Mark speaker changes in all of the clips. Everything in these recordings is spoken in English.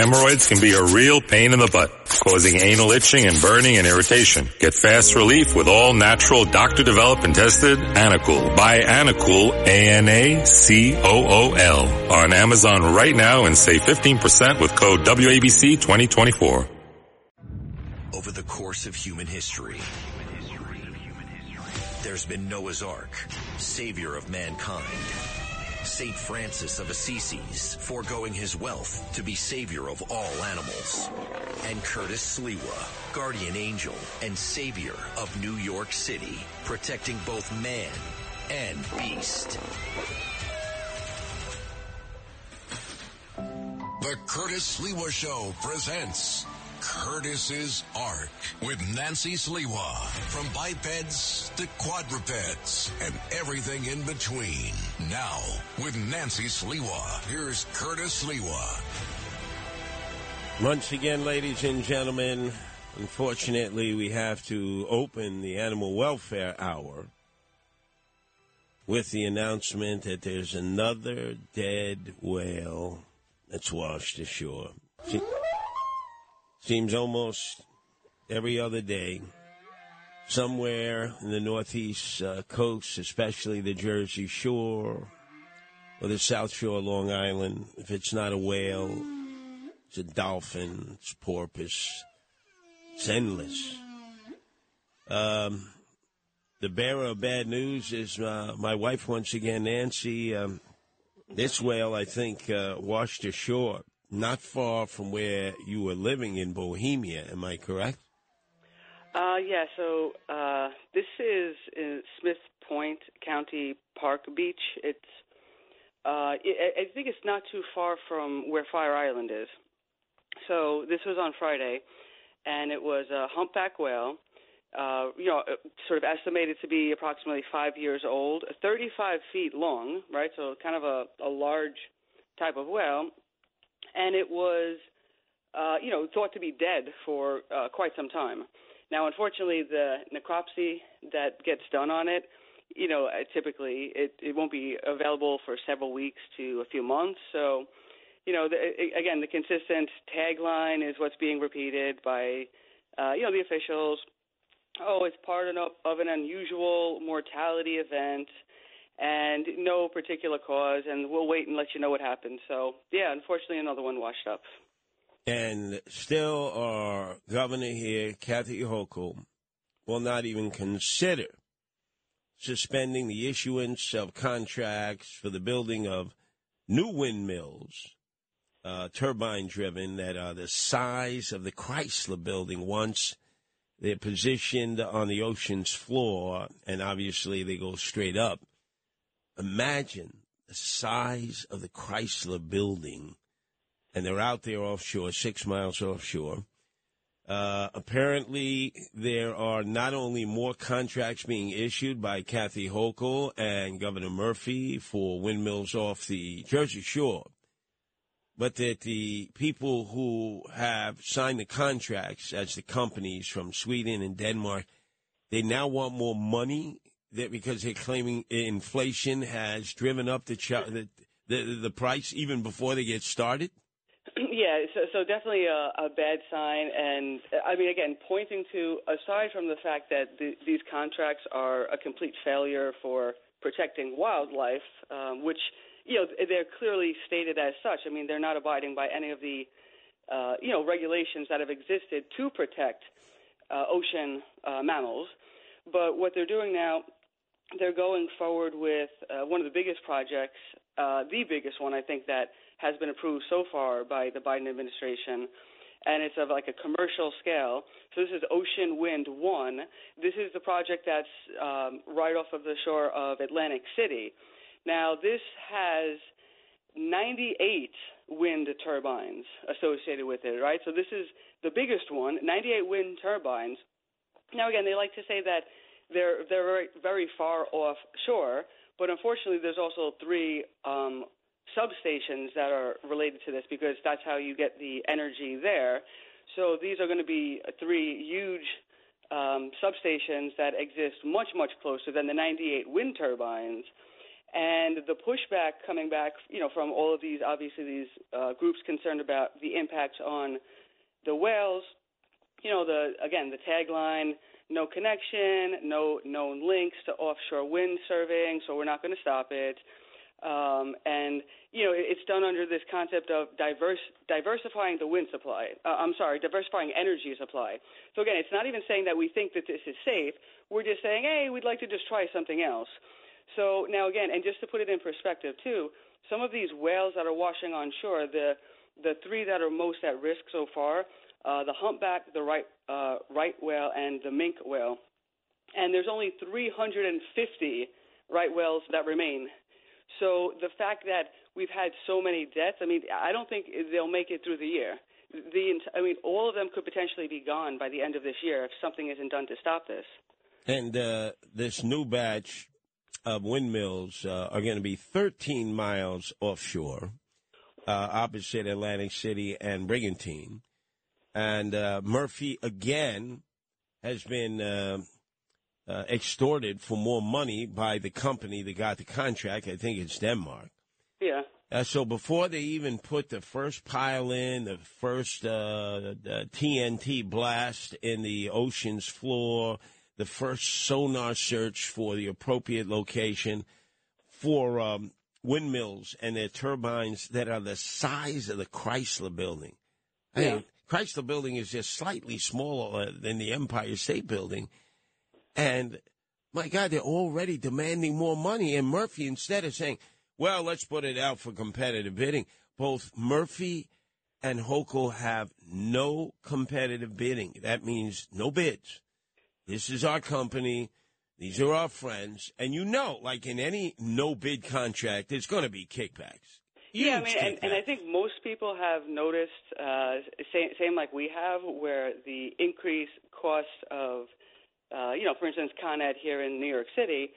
Speaker 1: Hemorrhoids can be a real pain in the butt, causing anal itching and burning and irritation. Get fast relief with all natural doctor developed and tested Anacool. Buy Anacool, A-N-A-C-O-O-L on Amazon right now and save 15% with code WABC 2024.
Speaker 2: Over the course of human history, there's been Noah's Ark, savior of mankind. St. Francis of Assisi's, foregoing his wealth to be savior of all animals. And Curtis Sliwa, guardian angel and savior of New York City, protecting both man and beast.
Speaker 3: The Curtis Sliwa Show presents Curtis's Ark with Nancy Sliwa. From bipeds to quadrupeds and everything in between. Now, with Nancy Sliwa, here's Curtis Sliwa.
Speaker 4: Once again, ladies and gentlemen, unfortunately, we have to open the Animal Welfare Hour with the announcement that there's another dead whale that's washed ashore. Seems almost every other day, somewhere in the northeast uh, coast, especially the Jersey Shore or the South Shore, of Long Island. If it's not a whale, it's a dolphin, it's porpoise, it's endless. Um, the bearer of bad news is uh, my wife once again, Nancy. Um, this whale, I think, uh, washed ashore not far from where you were living in Bohemia. Am I correct?
Speaker 5: Uh, yeah, so uh, this is in Smith Point County Park Beach. It's, uh, I think it's not too far from where Fire Island is. So this was on Friday, and it was a humpback whale. Uh, you know, sort of estimated to be approximately five years old, 35 feet long, right? So kind of a, a large type of whale, and it was, uh, you know, thought to be dead for uh, quite some time. Now, unfortunately, the necropsy that gets done on it, you know, uh, typically it, it won't be available for several weeks to a few months. So, you know, the, again, the consistent tagline is what's being repeated by, uh, you know, the officials. Oh, it's part of, of an unusual mortality event and no particular cause, and we'll wait and let you know what happened. So, yeah, unfortunately, another one washed up.
Speaker 4: And still, our governor here, Kathy Hochul, will not even consider suspending the issuance of contracts for the building of new windmills, uh, turbine driven, that are the size of the Chrysler building once they're positioned on the ocean's floor, and obviously they go straight up. Imagine the size of the Chrysler building, and they're out there offshore, six miles offshore. Uh, apparently, there are not only more contracts being issued by Kathy Hochul and Governor Murphy for windmills off the Jersey Shore, but that the people who have signed the contracts as the companies from Sweden and Denmark, they now want more money that because they're claiming inflation has driven up the, ch- the, the the price even before they get started.
Speaker 5: Yeah, so, so definitely a, a bad sign, and I mean, again, pointing to aside from the fact that the, these contracts are a complete failure for protecting wildlife, um, which you know they're clearly stated as such. I mean, they're not abiding by any of the uh, you know regulations that have existed to protect uh, ocean uh, mammals. But what they're doing now they're going forward with uh, one of the biggest projects, uh, the biggest one I think that has been approved so far by the Biden administration, and it's of like a commercial scale. So this is Ocean Wind One. This is the project that's um, right off of the shore of Atlantic City. Now this has 98 wind turbines associated with it, right? So this is the biggest one, 98 wind turbines. Now again, they like to say that they're they're very very far offshore, but unfortunately, there's also three um, substations that are related to this because that's how you get the energy there. So these are going to be three huge um, substations that exist much much closer than the 98 wind turbines. And the pushback coming back, you know, from all of these, obviously these uh, groups concerned about the impact on the whales. You know, the again the tagline: no connection, no known links to offshore wind surveying, so we're not going to stop it. Um, and you know, it's done under this concept of diverse, diversifying the wind supply. Uh, I'm sorry, diversifying energy supply. So again, it's not even saying that we think that this is safe. We're just saying, hey, we'd like to just try something else. So now again, and just to put it in perspective too, some of these whales that are washing on shore, the the three that are most at risk so far, uh, the humpback, the right uh, right whale, and the minke whale. And there's only 350 right whales that remain. So the fact that we've had so many deaths, I mean, I don't think they'll make it through the year. The, I mean, all of them could potentially be gone by the end of this year if something isn't done to stop this.
Speaker 4: And uh, this new batch of windmills uh, are going to be 13 miles offshore, uh, opposite Atlantic City and Brigantine. And uh, Murphy again has been uh, uh, extorted for more money by the company that got the contract. I think it's Denmark.
Speaker 5: Yeah.
Speaker 4: Uh, so before they even put the first pile in, the first uh, the TNT blast in the ocean's floor, the first sonar search for the appropriate location for um, windmills and their turbines that are the size of the Chrysler Building. I
Speaker 5: Yeah.
Speaker 4: mean, Chrysler Building is just slightly smaller uh, than the Empire State Building, and my God, they're already demanding more money. And Murphy, instead of saying, well, let's put it out for competitive bidding, both Murphy and Hochul have no competitive bidding. That means no bids. This is our company. These are our friends. And you know, like in any no bid contract, there's going to be kickbacks.
Speaker 5: Yeah, I
Speaker 4: Huge
Speaker 5: mean, and, and I think most people have noticed, uh, same, same like we have, where the increased cost of, uh, you know, for instance, Con Ed here in New York City,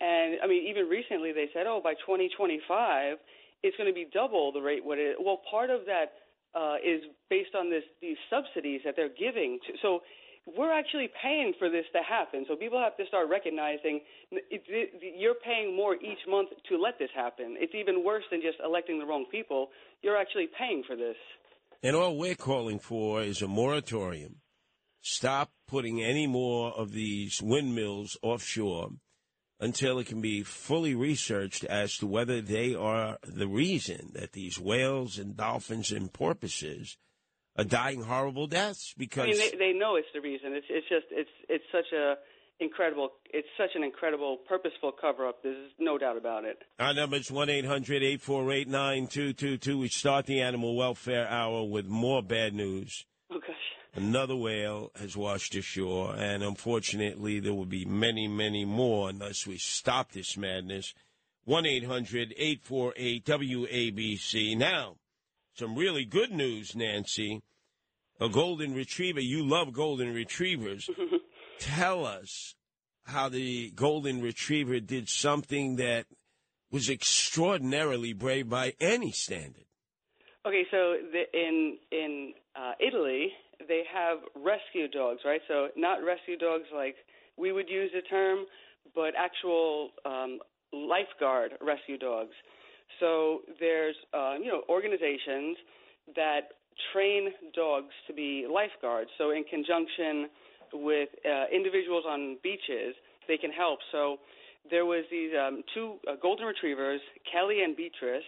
Speaker 5: and I mean, even recently they said, oh, by 2025, it's going to be double the rate what it. Well, part of that uh, is based on this these subsidies that they're giving. To, so we're actually paying for this to happen. So people have to start recognizing it, it, you're paying more each month to let this happen. It's even worse than just electing the wrong people. You're actually paying for this.
Speaker 4: And all we're calling for is a moratorium. Stop putting any more of these windmills offshore until it can be fully researched as to whether they are the reason that these whales and dolphins and porpoises are dying horrible deaths. Because
Speaker 5: I mean, they, they know it's the reason. It's it's just it's it's such a incredible it's such an incredible purposeful cover up. There's no doubt about it.
Speaker 4: Our number is 1 800 848 9222. We start the Animal Welfare Hour with more bad news.
Speaker 5: Oh gosh.
Speaker 4: Another whale has washed ashore, and unfortunately, there will be many, many more unless we stop this madness. 1 800 848 WABC. Now, some really good news, Nancy. A golden retriever. You love golden retrievers. Tell us how the golden retriever did something that was extraordinarily brave by any standard.
Speaker 5: Okay, so the, in in uh, Italy, they have rescue dogs, right? So not rescue dogs like we would use the term, but actual um, lifeguard rescue dogs. So there's uh, you know organizations that train dogs to be lifeguards. So in conjunction with uh, individuals on beaches, they can help. So there was these um, two uh, golden retrievers, Kelly and Beatrice,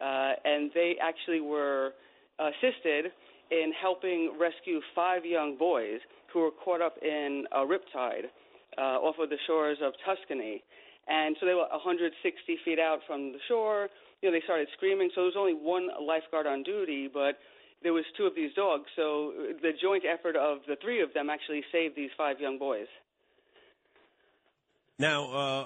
Speaker 5: uh, and they actually were assisted in helping rescue five young boys who were caught up in a riptide uh, off of the shores of Tuscany. And so they were 160 feet out from the shore. You know, they started screaming. So there was only one lifeguard on duty, but there was two of these dogs. So the joint effort of the three of them actually saved these five young boys.
Speaker 4: Now, uh,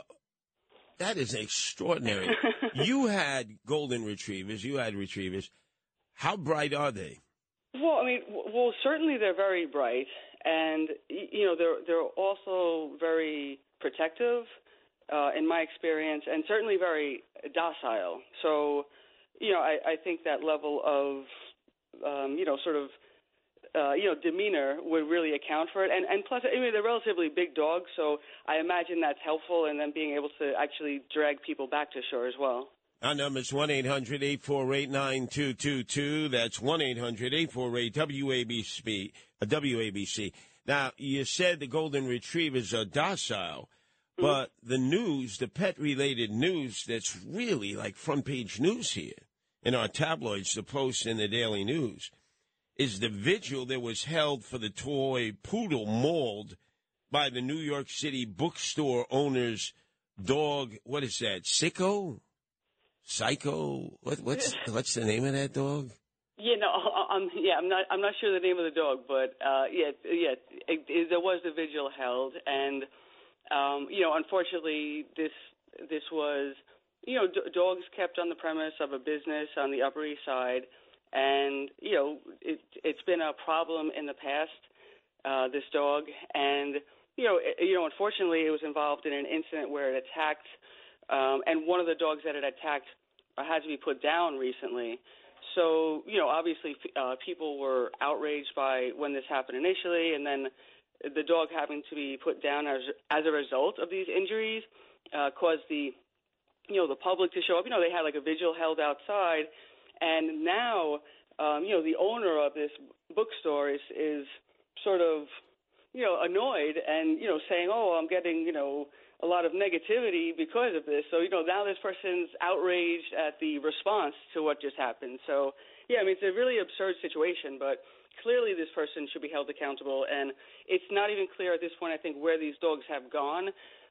Speaker 4: that is extraordinary. you had golden retrievers. You had retrievers. How bright are they?
Speaker 5: Well, I mean, well, certainly they're very bright, and you know they're they're also very protective, uh, in my experience, and certainly very docile. So, you know, I, I think that level of, um, you know, sort of uh, you know, demeanor would really account for it. And and plus, I mean, they're relatively big dogs, so I imagine that's helpful in them being able to actually drag people back to shore as well.
Speaker 4: Our number is 1 800 848 9222. That's 1 800 848 WABC. WABC. Now, you said the golden retrievers are docile,
Speaker 5: Mm-hmm.
Speaker 4: but the news, the pet related news that's really like front page news here in our tabloids, the Post and the Daily News, is the vigil that was held for the toy poodle mauled by the New York City bookstore owner's dog. What is that? Sicko? Psycho? What, what's what's the name of that dog?
Speaker 5: Yeah, no, I'm yeah, I'm not I'm not sure the name of the dog, but uh, yeah, yeah, it, it, there was a vigil held, and um, you know, unfortunately, this this was you know d- dogs kept on the premise of a business on the Upper East Side, and you know it it's been a problem in the past. Uh, this dog, and you know, it, you know, unfortunately, it was involved in an incident where it attacked, um, and one of the dogs that it attacked had to be put down recently. So, you know, obviously, uh, people were outraged by when this happened initially, and then the dog having to be put down as as a result of these injuries uh, caused the, you know, the public to show up. You know, they had like a vigil held outside, and now, um, you know, the owner of this bookstore is is sort of, you know, annoyed and you know saying, oh, I'm getting, you know a lot of negativity because of this. So, you know, now this person's outraged at the response to what just happened. So, yeah, I mean, it's a really absurd situation, but clearly this person should be held accountable. And it's not even clear at this point, I think, where these dogs have gone.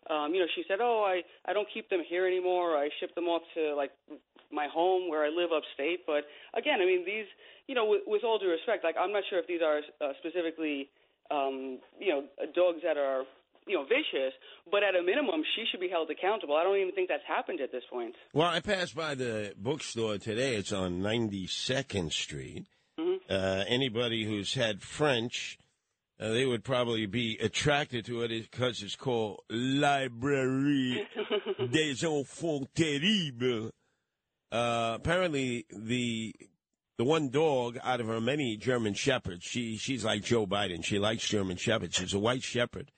Speaker 5: Um, you know, she said, oh, I, I don't keep them here anymore. I ship them off to, like, my home where I live upstate. But again, I mean, these, you know, with, with all due respect, like, I'm not sure if these are uh, specifically, um, you know, dogs that are you know, vicious, but at a minimum, she should be held accountable. I don't even think that's happened at this point.
Speaker 4: Well, I passed by the bookstore today. It's on 92nd Street.
Speaker 5: Mm-hmm.
Speaker 4: Uh, anybody who's had French, uh, they would probably be attracted to it because it's called Librairie des Enfants Terribles. Uh, apparently, the the one dog out of her many German shepherds, she she's like Joe Biden. She likes German shepherds. She's a white shepherd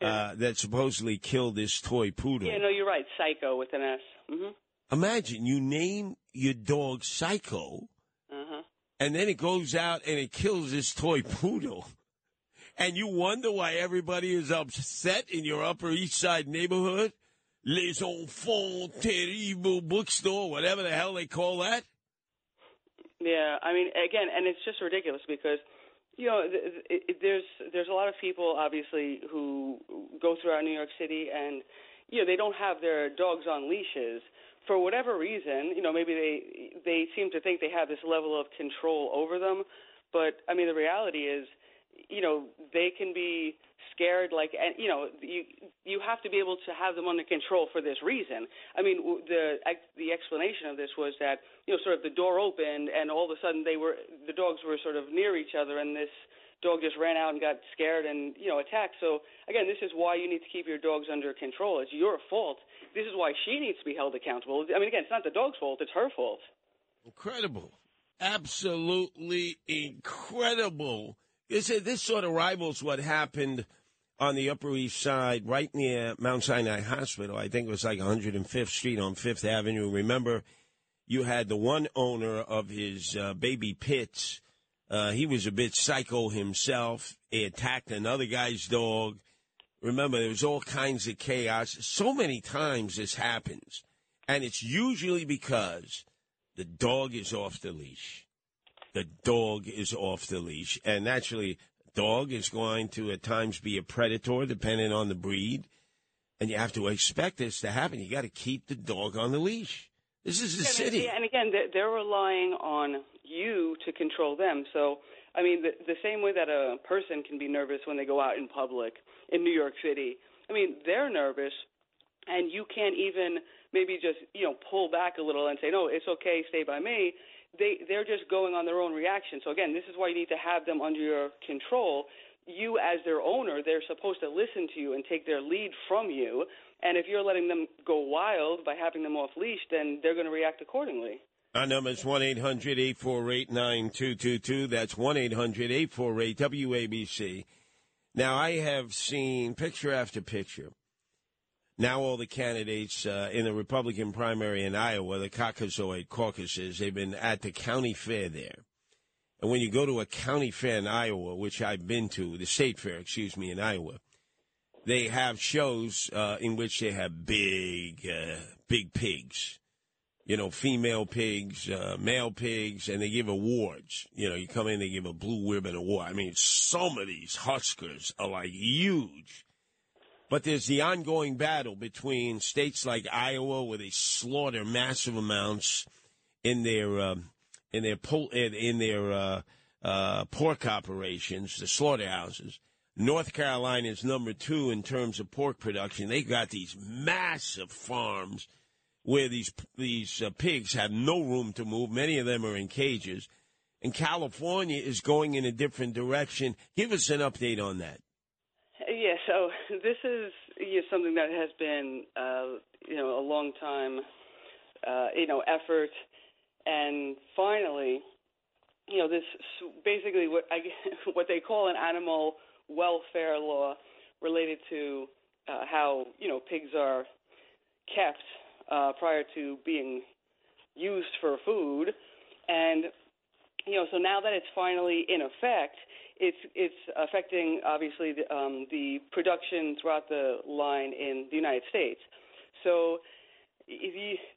Speaker 4: uh, that supposedly killed this toy poodle.
Speaker 5: Yeah, no, you're right. Psycho with an S. Mm-hmm.
Speaker 4: Imagine you name your dog Psycho. And then it goes out and it kills this toy poodle. And you wonder why everybody is upset in your Upper East Side neighborhood? Les Enfants Terribles bookstore, whatever the hell they call that.
Speaker 5: Yeah, I mean, again, and it's just ridiculous because you know, it, it, there's there's a lot of people obviously who go throughout New York City, and you know they don't have their dogs on leashes for whatever reason. You know, maybe they they seem to think they have this level of control over them, but I mean the reality is, you know, they can be scared like and you know you you have to be able to have them under control for this reason i mean the the explanation of this was that you know sort of the door opened and all of a sudden they were the dogs were sort of near each other and this dog just ran out and got scared and you know attacked. So again this is why you need to keep your dogs under control. It's your fault. This is why she needs to be held accountable. I mean again it's not the dog's fault. It's her fault.
Speaker 4: Incredible. Absolutely incredible. This, this sort of rivals what happened on the Upper East Side, right near Mount Sinai Hospital. I think it was like 105th Street on Fifth Avenue. Remember, you had the one owner of his uh, baby pits. Uh, he was a bit psycho himself. He attacked another guy's dog. Remember, there was all kinds of chaos. So many times this happens. And it's usually because the dog is off the leash the dog is off the leash. And naturally, dog is going to at times be a predator depending on the breed. And you have to expect this to happen. You got to keep the dog on the leash. This is the
Speaker 5: yeah,
Speaker 4: city.
Speaker 5: And again, they're relying on you to control them. So, I mean, the, the same way that a person can be nervous when they go out in public in New York City, I mean, they're nervous, and you can't even maybe just, you know, pull back a little and say, no, it's okay, stay by me they they're just going on their own reaction. So again, this is why you need to have them under your control. You as their owner, they're supposed to listen to you and take their lead from you. And if you're letting them go wild by having them off leash, then they're going to react accordingly.
Speaker 4: Our number is 1 800 848 9222. That's 1 800 848 WABC. Now, I have seen picture after picture. Now, all the candidates uh, in the Republican primary in Iowa, the Caucasoid caucuses, they've been at the county fair there. And when you go to a county fair in Iowa, which I've been to, the state fair, excuse me, in Iowa, they have shows uh, in which they have big, uh, big pigs. You know, female pigs, uh, male pigs, and they give awards. You know, you come in, they give a blue ribbon award. I mean, some of these Huskers are like huge. But there's the ongoing battle between states like Iowa, where they slaughter massive amounts in their um, in their pol- in their uh, uh, pork operations, the slaughterhouses. North Carolina is number two in terms of pork production. They got these massive farms where these these uh, pigs have no room to move. Many of them are in cages, and California is going in a different direction. Give us an update on that.
Speaker 5: Yeah, so this is you know, something that has been uh, you know a long time uh, you know effort, and finally, you know this basically what I what they call an animal welfare law related to uh, how you know pigs are kept uh, prior to being used for food, and you know so now that it's finally in effect, it's it's affecting obviously the, um, the production throughout the line in the United States. So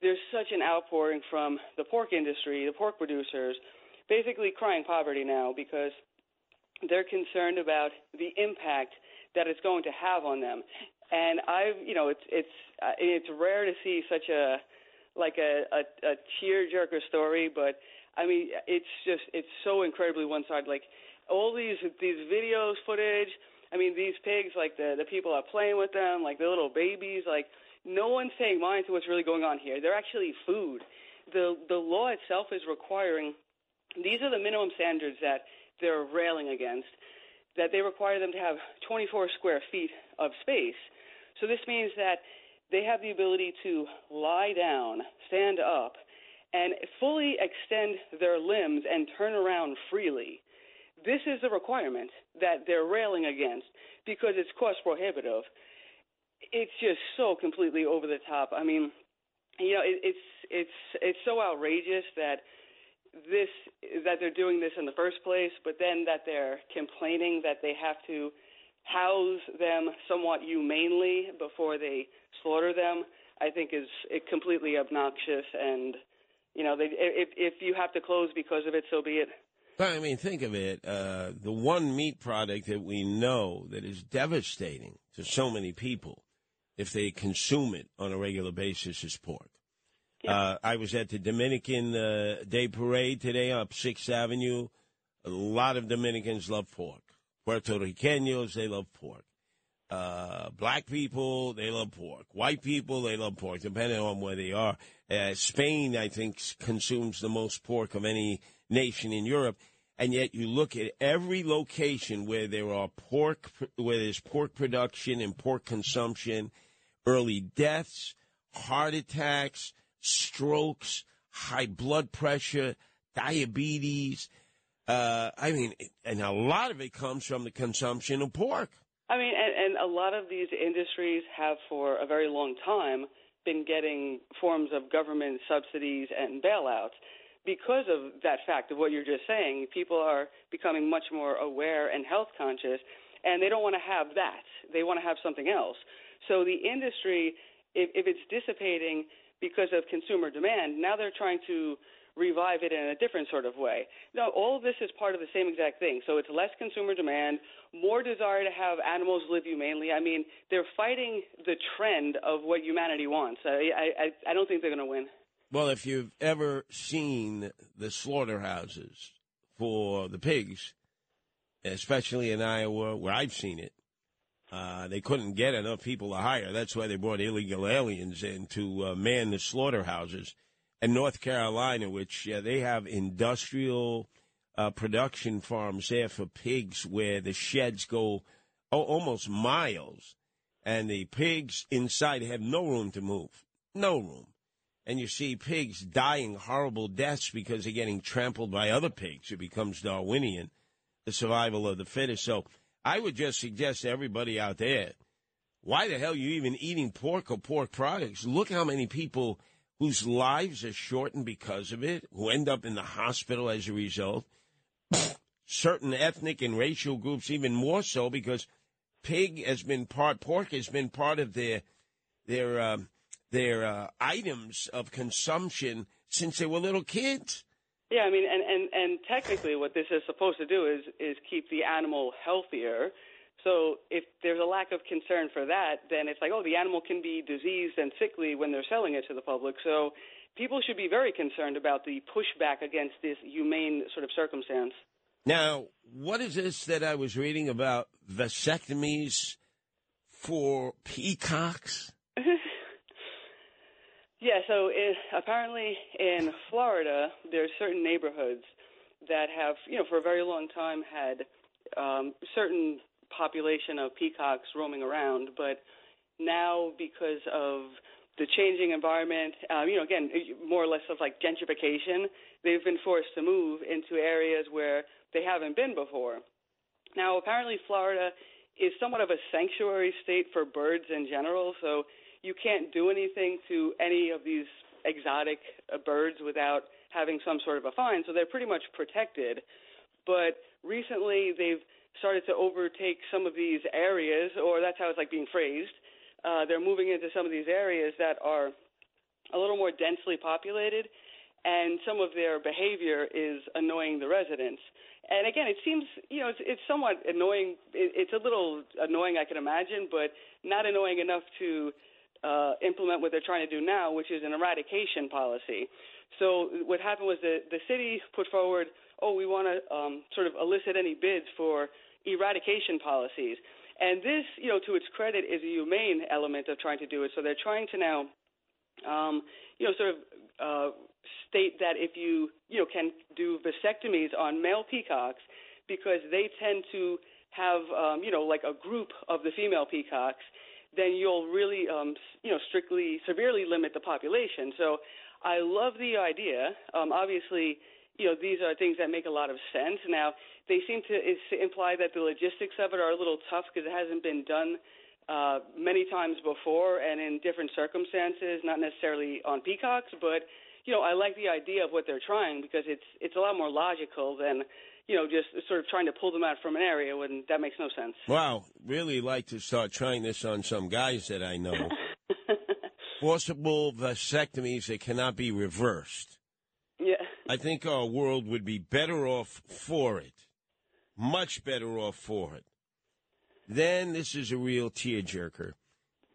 Speaker 5: there's such an outpouring from the pork industry, the pork producers, basically crying poverty now because they're concerned about the impact that it's going to have on them. And I've, you know, it's it's uh, it's rare to see such a like a a, a tearjerker story, but I mean, it's just it's so incredibly one-sided. Like all these these videos, footage. I mean, these pigs, like the the people are playing with them, like the little babies. Like no one's paying mind to what's really going on here. They're actually food. The the law itself is requiring. These are the minimum standards that they're railing against. That they require them to have 24 square feet of space. So this means that they have the ability to lie down, stand up, and fully extend their limbs and turn around freely. This is a requirement that they're railing against because it's cost prohibitive. It's just so completely over the top. I mean, you know, it, it's it's it's so outrageous that this that they're doing this in the first place, but then that they're complaining that they have to house them somewhat humanely before they slaughter them. I think is completely obnoxious, and you know, they, if if you have to close because of it, so be it.
Speaker 4: I mean, think of it. Uh, the one meat product that we know that is devastating to so many people if they consume it on a regular basis is pork. Uh, I was at the Dominican uh, Day Parade today up Sixth Avenue. A lot of Dominicans love pork. Puerto Ricanos, they love pork. Uh, black people, they love pork. White people, they love pork, depending on where they are. Uh, Spain, I think, consumes the most pork of any nation in Europe. And yet you look at every location where there are pork, where there's pork production and pork consumption, early deaths, heart attacks, strokes, high blood pressure, diabetes. Uh, I mean, and a lot of it comes from the consumption of pork.
Speaker 5: I mean, and, and a lot of these industries have for a very long time been getting forms of government subsidies and bailouts because of that fact of what you're just saying. People are becoming much more aware and health conscious, and they don't want to have that. They want to have something else. So the industry, if, if it's dissipating because of consumer demand, now they're trying to revive it in a different sort of way. No, all of this is part of the same exact thing. So it's less consumer demand, more desire to have animals live humanely. I mean, they're fighting the trend of what humanity wants. I I, I don't think they're going to win.
Speaker 4: Well, if you've ever seen the slaughterhouses for the pigs, especially in Iowa, where I've seen it, uh, they couldn't get enough people to hire. That's why they brought illegal aliens in to uh, man the slaughterhouses. And North Carolina, which uh, they have industrial uh, production farms there for pigs where the sheds go oh, almost miles, and the pigs inside have no room to move. No room. and you see pigs dying horrible deaths because they're getting trampled by other pigs. It becomes Darwinian, the survival of the fittest. So I would just suggest to everybody out there, why the hell are you even eating pork or pork products? Look how many people whose lives are shortened because of it, who end up in the hospital as a result. Certain ethnic and racial groups even more so because pig has been part, pork has been part of their their um, their uh, items of consumption since they were little kids.
Speaker 5: Yeah, I mean, and, and, and technically, what this is supposed to do is is keep the animal healthier. So if there's a lack of concern for that, then it's like, oh, the animal can be diseased and sickly when they're selling it to the public. So people should be very concerned about the pushback against this humane sort of circumstance.
Speaker 4: Now, what is this that I was reading about vasectomies for peacocks?
Speaker 5: yeah, so it, apparently in Florida, there's certain neighborhoods that have, you know, for a very long time had um, certain population of peacocks roaming around, but now because of the changing environment, um, you know, again, more or less of like gentrification, they've been forced to move into areas where they haven't been before. Now, apparently, Florida is somewhat of a sanctuary state for birds in general, so you can't do anything to any of these exotic uh, birds without having some sort of a fine, so they're pretty much protected. But recently, they've started to overtake some of these areas, or that's how it's like being phrased. Uh, they're moving into some of these areas that are a little more densely populated, and some of their behavior is annoying the residents. And again, it seems you know it's, it's somewhat annoying. It, it's a little annoying, I can imagine, but not annoying enough to uh, implement what they're trying to do now, which is an eradication policy. So what happened was the the city put forward, oh, we want to um, sort of elicit any bids for eradication policies. And this, you know, to its credit, is a humane element of trying to do it. So they're trying to now, um, you know, sort of uh, state that if you, you know, can do vasectomies on male peacocks because they tend to have, um, you know, like a group of the female peacocks, then you'll really, um, you know, strictly, severely limit the population. So I love the idea. Um, obviously, you know, these are things that make a lot of sense. Now, they seem to imply that the logistics of it are a little tough because it hasn't been done uh, many times before and in different circumstances, not necessarily on peacocks, but you know, I like the idea of what they're trying because it's it's a lot more logical than you know just sort of trying to pull them out from an area when that makes no sense.
Speaker 4: Wow, really like to start trying this on some guys that I know. Forcible vasectomies that cannot be reversed.
Speaker 5: Yeah.
Speaker 4: I think our world would be better off for it much better off for it. Then this is a real tearjerker.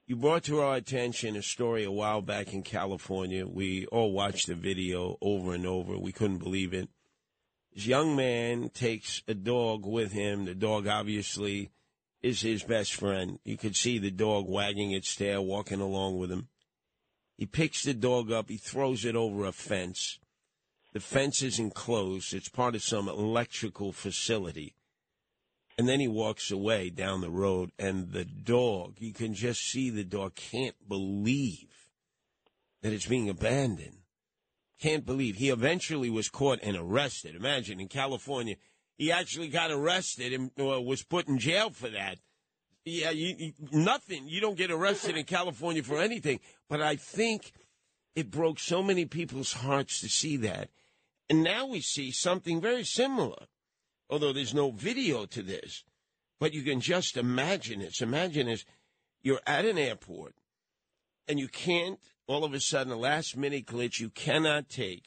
Speaker 4: You brought to our attention a story a while back in California. We all watched the video over and over. We couldn't believe it. This young man takes a dog with him. The dog obviously is his best friend. You could see the dog wagging its tail, walking along with him. He picks the dog up. He throws it over a fence. The fence is enclosed. It's part of some electrical facility. And then he walks away down the road, and the dog, you can just see the dog can't believe that it's being abandoned. Can't believe. He eventually was caught and arrested. Imagine in California, he actually got arrested and uh, was put in jail for that. Yeah, you, you, nothing. You don't get arrested in California for anything. But I think it broke so many people's hearts to see that. And now we see something very similar, although there's no video to this. But you can just imagine this. Imagine this. You're at an airport and you can't, all of a sudden, a last minute glitch, you cannot take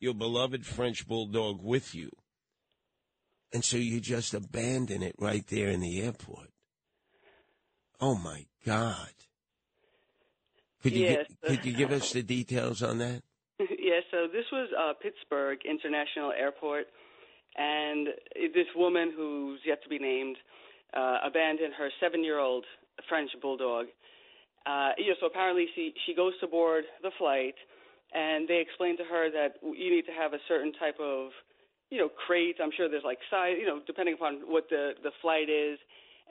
Speaker 4: your beloved French bulldog with you. And so you just abandon it right there in the airport. Oh my God. Could you,
Speaker 5: yes.
Speaker 4: could you give us the details on that?
Speaker 5: Yeah, so this was uh, Pittsburgh International Airport, and this woman who's yet to be named uh, abandoned her seven-year-old French bulldog. Uh, you know, so apparently she she goes to board the flight, and they explain to her that you need to have a certain type of you know crate. I'm sure there's like size, you know, depending upon what the the flight is.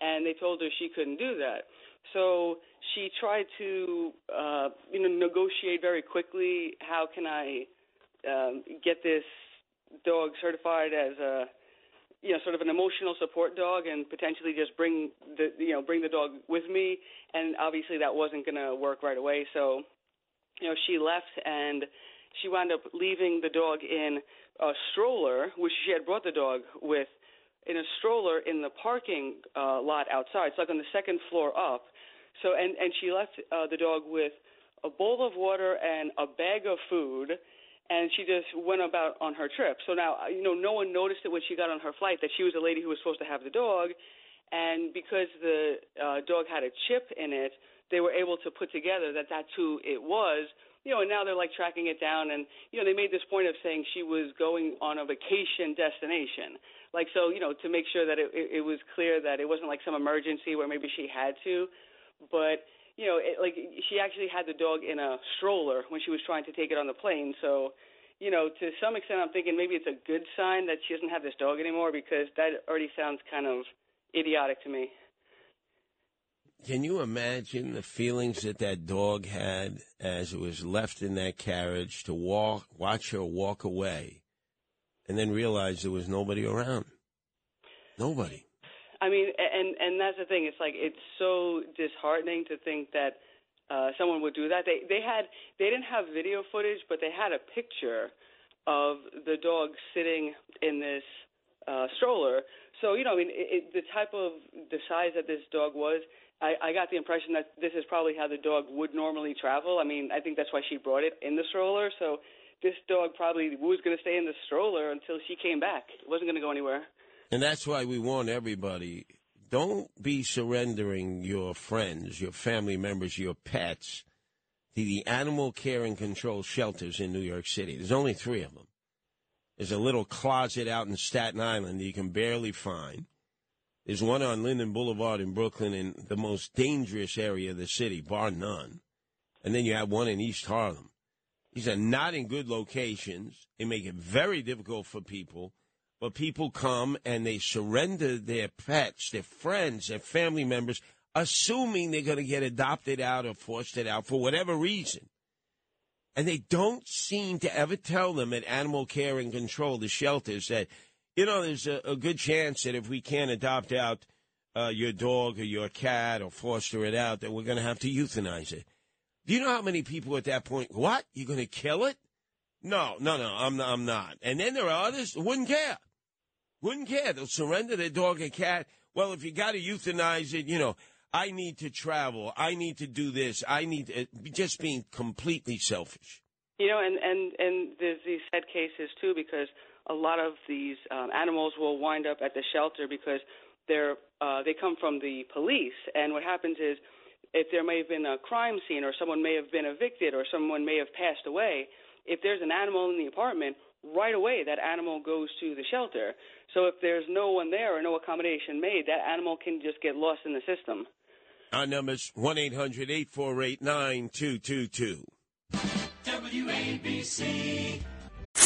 Speaker 5: and they told her she couldn't do that. So she tried to, uh, you know, negotiate very quickly. How can I um, get this dog certified as a, you know, sort of an emotional support dog, and potentially just bring the, you know, bring the dog with me? And obviously that wasn't going to work right away. So, you know, she left and she wound up leaving the dog in a stroller, which she had brought the dog with, in a stroller in the parking uh, lot outside. It's like on the second floor up. So and and she left uh, the dog with a bowl of water and a bag of food, and she just went about on her trip. So now you know no one noticed it when she got on her flight that she was the lady who was supposed to have the dog, and because the uh, dog had a chip in it, they were able to put together that that's who it was you know, and now they're like tracking it down. And you know, they made this point of saying she was going on a vacation destination, like so, you know, to make sure that it, it, it was clear that it wasn't like some emergency where maybe she had to, but you know, it, like she actually had the dog in a stroller when she was trying to take it on the plane. So, you know, to some extent, I'm thinking maybe it's a good sign that she doesn't have this dog anymore because that already sounds kind of idiotic to me.
Speaker 4: Can you imagine the feelings that that dog had as it was left in that carriage to walk, watch her walk away, and then realize there was nobody around? Nobody.
Speaker 5: I mean, and and that's the thing. It's like it's so disheartening to think that uh, someone would do that. They they had they didn't have video footage, but they had a picture of the dog sitting in this uh, stroller. So you know, I mean, it, it, the type of the size that this dog was I, I got the impression that this is probably how the dog would normally travel. I mean, I think that's why she brought it in the stroller. So this dog probably was going to stay in the stroller until she came back. It wasn't going to go anywhere.
Speaker 4: And that's why we warn everybody don't be surrendering your friends, your family members, your pets to the animal care and control shelters in New York City. There's only three of them. There's a little closet out in Staten Island that you can barely find. There's one on Linden Boulevard in Brooklyn in the most dangerous area of the city, bar none. And then you have one in East Harlem. These are not in good locations. They make it very difficult for people. But people come and they surrender their pets, their friends, their family members, assuming they're going to get adopted out or fostered out for whatever reason. And they don't seem to ever tell them at Animal Care and Control, the shelters, that you know, there's a, a good chance that if we can't adopt out uh, your dog or your cat or foster it out, that we're going to have to euthanize it. Do you know how many people at that point, what? You're going to kill it? No, no, no, I'm I'm not. And then there are others who wouldn't care. Wouldn't care. They'll surrender their dog or cat. Well, if you got to euthanize it, you know, I need to travel. I need to do this. I need to, just being completely selfish.
Speaker 5: You know, and, and, and there's these sad cases too because a lot of these um, animals will wind up at the shelter because they're uh, they come from the police, and what happens is if there may have been a crime scene or someone may have been evicted or someone may have passed away, if there's an animal in the apartment, right away that animal goes to the shelter. So if there's no one there or no accommodation made, that animal can just get lost in the system.
Speaker 4: Our number is 1 800 848 9222.
Speaker 1: WABC.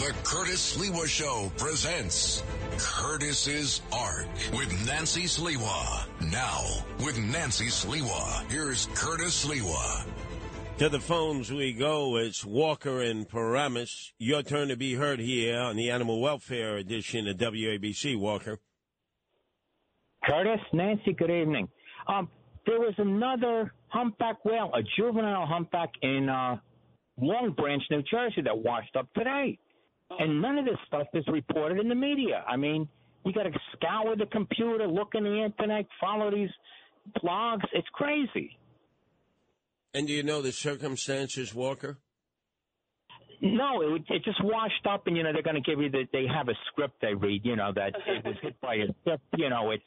Speaker 3: The Curtis Sliwa Show presents Curtis's Ark with Nancy Sliwa. Now, with Nancy Sliwa, here's Curtis Sliwa.
Speaker 4: To the phones we go. It's Walker and Paramus. Your turn to be heard here on the Animal Welfare Edition of WABC, Walker.
Speaker 6: Curtis, Nancy, good evening. Um, there was another humpback whale, a juvenile humpback in uh, Long Branch, New Jersey, that washed up today. And none of this stuff is reported in the media. I mean, You got to scour the computer, look in the internet, follow these blogs. It's crazy.
Speaker 4: And do you know the circumstances, Walker?
Speaker 6: No, it, it just washed up, and you know they're going to give you the. They have a script they read. You know that it was hit by a ship. You know it's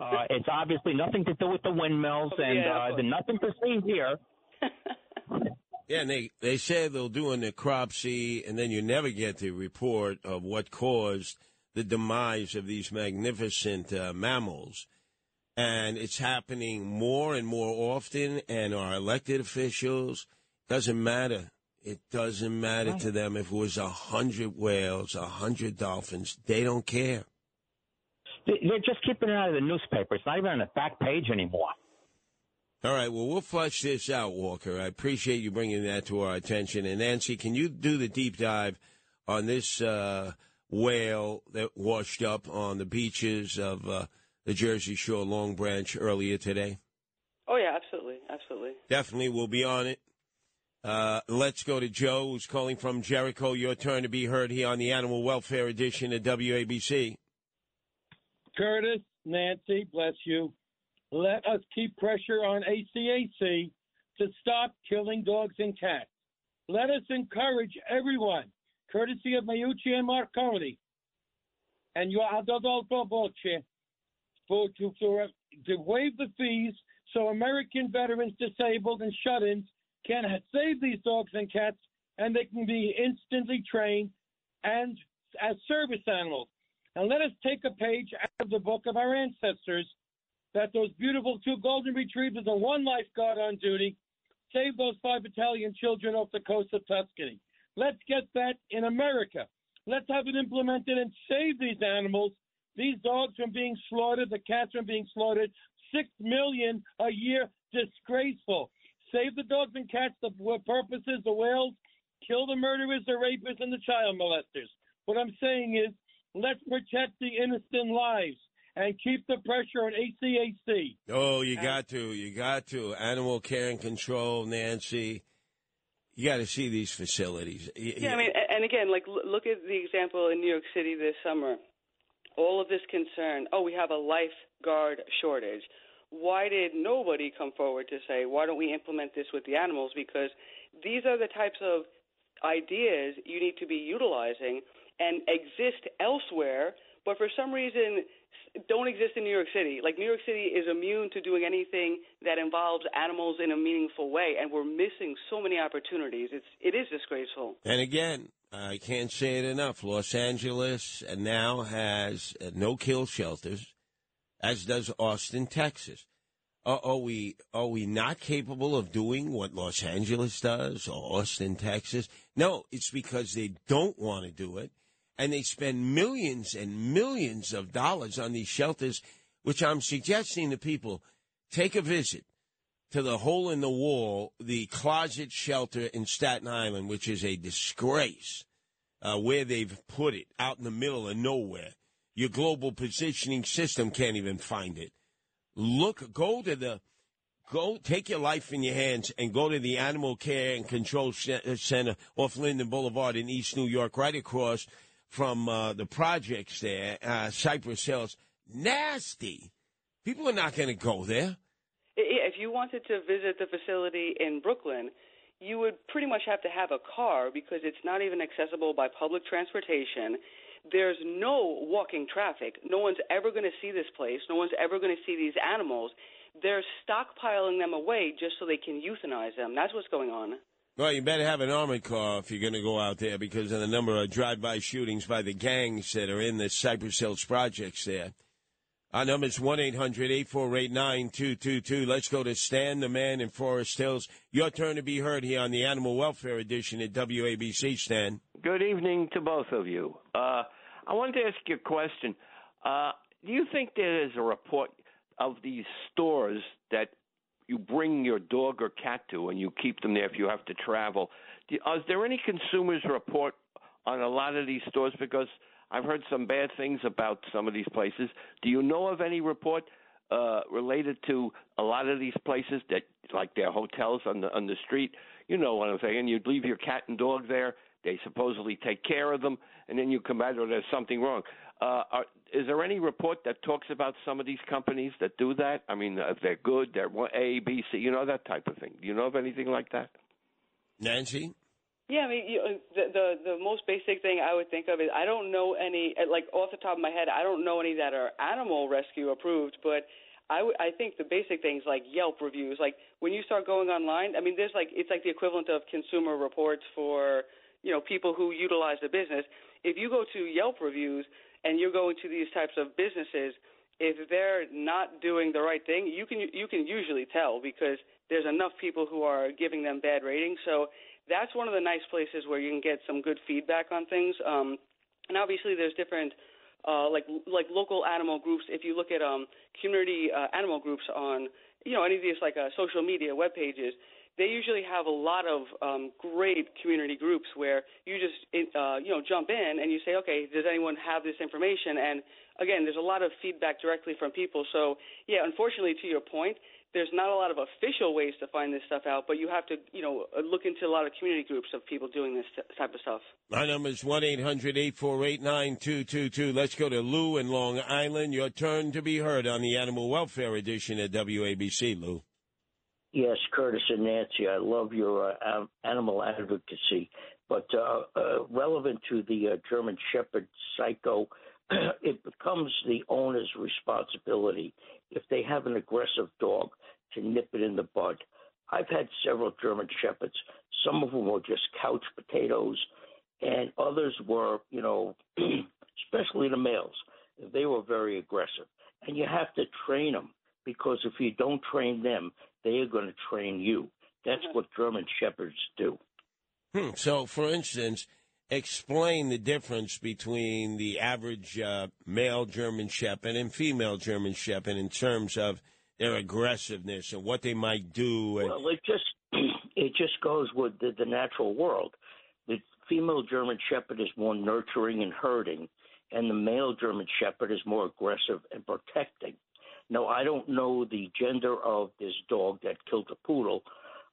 Speaker 6: uh, it's obviously nothing to do with the windmills, and
Speaker 5: Yeah,
Speaker 6: uh,
Speaker 5: of
Speaker 6: there's nothing to see here.
Speaker 4: Yeah, and they, they say they'll do a necropsy, and then you never get the report of what caused the demise of these magnificent uh, mammals. And it's happening more and more often, and our elected officials, doesn't matter. It doesn't matter to them if it was a hundred whales, a hundred dolphins. They don't care.
Speaker 6: They're just keeping it out of the newspaper. It's not even on the back page anymore.
Speaker 4: All right, well, we'll flush this out, Walker. I appreciate you bringing that to our attention. And Nancy, can you do the deep dive on this uh, whale that washed up on the beaches of uh, the Jersey Shore Long Branch earlier today?
Speaker 5: Oh yeah, absolutely, absolutely.
Speaker 4: Definitely, we'll be on it. Uh, let's go to Joe, who's calling from Jericho. Your turn to be heard here on the Animal Welfare Edition of WABC.
Speaker 7: Curtis, Nancy, bless you. Let us keep pressure on ACAC to stop killing dogs and cats. Let us encourage everyone, courtesy of Mayucci and Marconi, and your Adolfo Voce, for to, for, to waive the fees so American veterans, disabled, and shut-ins can save these dogs and cats, and they can be instantly trained and as service animals. And let us take a page out of the book of our ancestors that those beautiful two golden retrievers and one lifeguard on duty saved those five Italian children off the coast of Tuscany. Let's get that in America. Let's have it implemented and save these animals, these dogs from being slaughtered, the cats from being slaughtered. Six million a year, disgraceful. Save the dogs and cats, the porpoises, the whales, kill the murderers, the rapists, and the child molesters. What I'm saying is, let's protect the innocent lives and keep the pressure on ACAC.
Speaker 4: Oh, you got to. You got to. Animal care and control, Nancy. You got to see these facilities. Y-
Speaker 5: Yeah, I mean, and again, like look at the example in New York City this summer. All of this concern. Oh, we have a lifeguard shortage. Why did nobody come forward to say, why don't we implement this with the animals? Because these are the types of ideas you need to be utilizing and exist elsewhere, but for some reason s- don't exist in New York City. Like New York City is immune to doing anything that involves animals in a meaningful way, and we're missing so many opportunities. It's it is disgraceful.
Speaker 4: And again, I can't say it enough. Los Angeles now has uh, no kill shelters, as does Austin, Texas. Are, are we are we not capable of doing what Los Angeles does or Austin, Texas? No, it's because they don't want to do it, and they spend millions and millions of dollars on these shelters. Which I'm suggesting to people, take a visit to the hole in the wall, the closet shelter in Staten Island, which is a disgrace, uh, where they've put it out in the middle of nowhere. Your global positioning system can't even find it. Look, go to the, go take your life in your hands and go to the Animal Care and Control Center off Linden Boulevard in East New York, right across from uh, the projects there, uh, Cypress Hills. Nasty. People are not going to go there.
Speaker 5: If you wanted to visit the facility in Brooklyn, you would pretty much have to have a car because it's not even accessible by public transportation. There's no walking traffic. No one's ever going to see this place. No one's ever going to see these animals. They're stockpiling them away just so they can euthanize them. That's what's going on.
Speaker 4: Well, you better have an armored car if you're going to go out there because of the number of drive-by shootings by the gangs that are in the Cypress Hills projects there. Our number is 1-800-848-9222. Let's go to Stan, the man in Forest Hills. Your turn to be heard here on the Animal Welfare Edition at WABC, Stan.
Speaker 8: Good evening to both of you. Uh, I wanted to ask you a question. Uh, do you think there is a report of these stores that you bring your dog or cat to and you keep them there if you have to travel? Do, is there any consumers report on a lot of these stores? Because I've heard some bad things about some of these places. Do you know of any report uh, related to a lot of these places that, like their hotels on the on the street? You know what I'm saying? And you'd leave your cat and dog there, They supposedly take care of them, and then you come out or there's something wrong. Uh, are, is there any report that talks about some of these companies that do that? I mean, if they're good, they're A, B, C, you know that type of thing. Do you know of anything like that?
Speaker 4: Nancy?
Speaker 5: Yeah, I mean, you, uh, the, the the most basic thing I would think of is I don't know any uh, like off the top of my head I don't know any that are animal rescue approved, but I, w- I think the basic things like Yelp reviews, like when you start going online, I mean, there's like it's like the equivalent of consumer reports for you know people who utilize the business. If you go to Yelp reviews and you're going to these types of businesses, if they're not doing the right thing, you can you can usually tell because there's enough people who are giving them bad ratings. So that's one of the nice places where you can get some good feedback on things. Um, and obviously, there's different uh, like like local animal groups. If you look at um, community uh, animal groups on you know any of these like uh, social media web pages, they usually have a lot of um, great community groups where you just uh, you know jump in and you say, okay, does anyone have this information? And again, there's a lot of feedback directly from people. So yeah, unfortunately, to your point, there's not a lot of official ways to find this stuff out, but you have to, you know, look into a lot of community groups of people doing this type of stuff.
Speaker 4: My number is 1 800 848 9222. Let's go to Lou in Long Island. Your turn to be heard on the Animal Welfare Edition at WABC, Lou.
Speaker 9: Yes, Curtis and Nancy, I love your uh, animal advocacy, but uh, uh, relevant to the uh, German Shepherd psycho, it becomes the owner's responsibility if they have an aggressive dog to nip it in the bud. I've had several German Shepherds. Some of them were just couch potatoes, and others were, you know, especially the males. They were very aggressive. And you have to train them because if you don't train them, they are going to train you. That's what German Shepherds do.
Speaker 4: Hmm. So, for instance, explain the difference between the average uh, male German Shepherd and female German Shepherd in terms of their aggressiveness and what they might do. And...
Speaker 9: Well, it just it just goes with the, the natural world. The female German Shepherd is more nurturing and herding, and the male German Shepherd is more aggressive and protecting. Now, I don't know the gender of this dog that killed the poodle,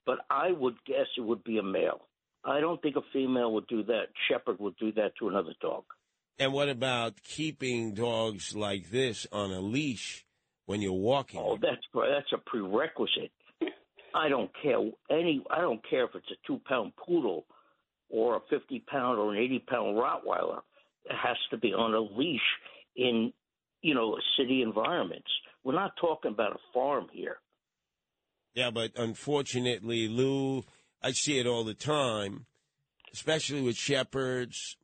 Speaker 9: but I would guess it would be a male. I don't think a female would do that. Shepherd would do that to another dog.
Speaker 4: And what about keeping dogs like this on a leash when you're walking?
Speaker 9: Oh, that's that's a prerequisite. I don't care any. I don't care if it's a two pound poodle or a fifty pound or an eighty pound Rottweiler. It has to be on a leash in you know city environments. We're not talking about a farm here.
Speaker 4: Yeah, but unfortunately, Lou, I see it all the time, especially with shepherds.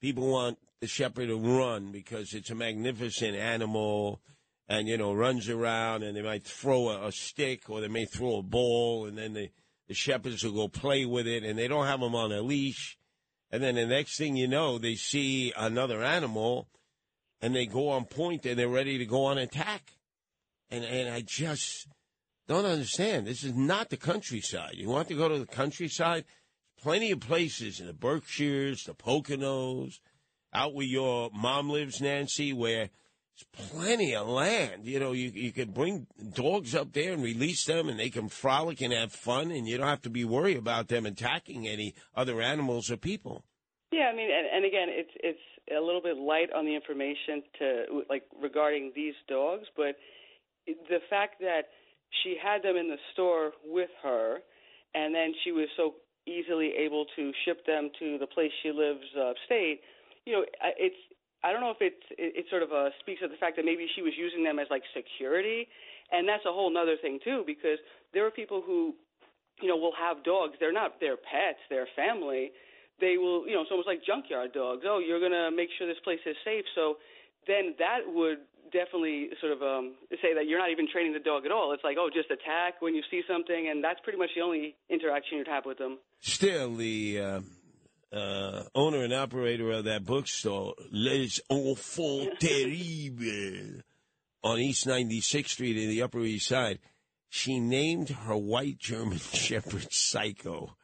Speaker 4: People want the shepherd to run because it's a magnificent animal and, you know, runs around and they might throw a, a stick or they may throw a ball and then the, the shepherds will go play with it and they don't have them on a leash. And then the next thing you know, they see another animal and they go on point and they're ready to go on attack. And, and I just don't understand. This is not the countryside. You want to go to the countryside? Plenty of places in the Berkshires, the Poconos, out where your mom lives, Nancy, where there's plenty of land. You know, you you can bring dogs up there and release them, and they can frolic and have fun, and you don't have to be worried about them attacking any other animals or people.
Speaker 5: Yeah, I mean, and, and again, it's it's a little bit light on the information to like regarding these dogs, but the fact that she had them in the store with her, and then she was so easily able to ship them to the place she lives upstate. You know, it's I don't know if it's it, it sort of uh, speaks of the fact that maybe she was using them as like security, and that's a whole other thing too because there are people who, you know, will have dogs. They're not their pets, their family. They will, you know, it's almost like junkyard dogs. Oh, you're gonna make sure this place is safe. So then that would definitely sort of um, say that you're not even training the dog at all. It's like, oh, just attack when you see something, and that's pretty much the only interaction you'd have with them.
Speaker 4: Still, the uh, uh, owner and operator of that bookstore, Les Enfants Terribles, on East 96th Street in the Upper East Side, she named her white German Shepherd Psycho.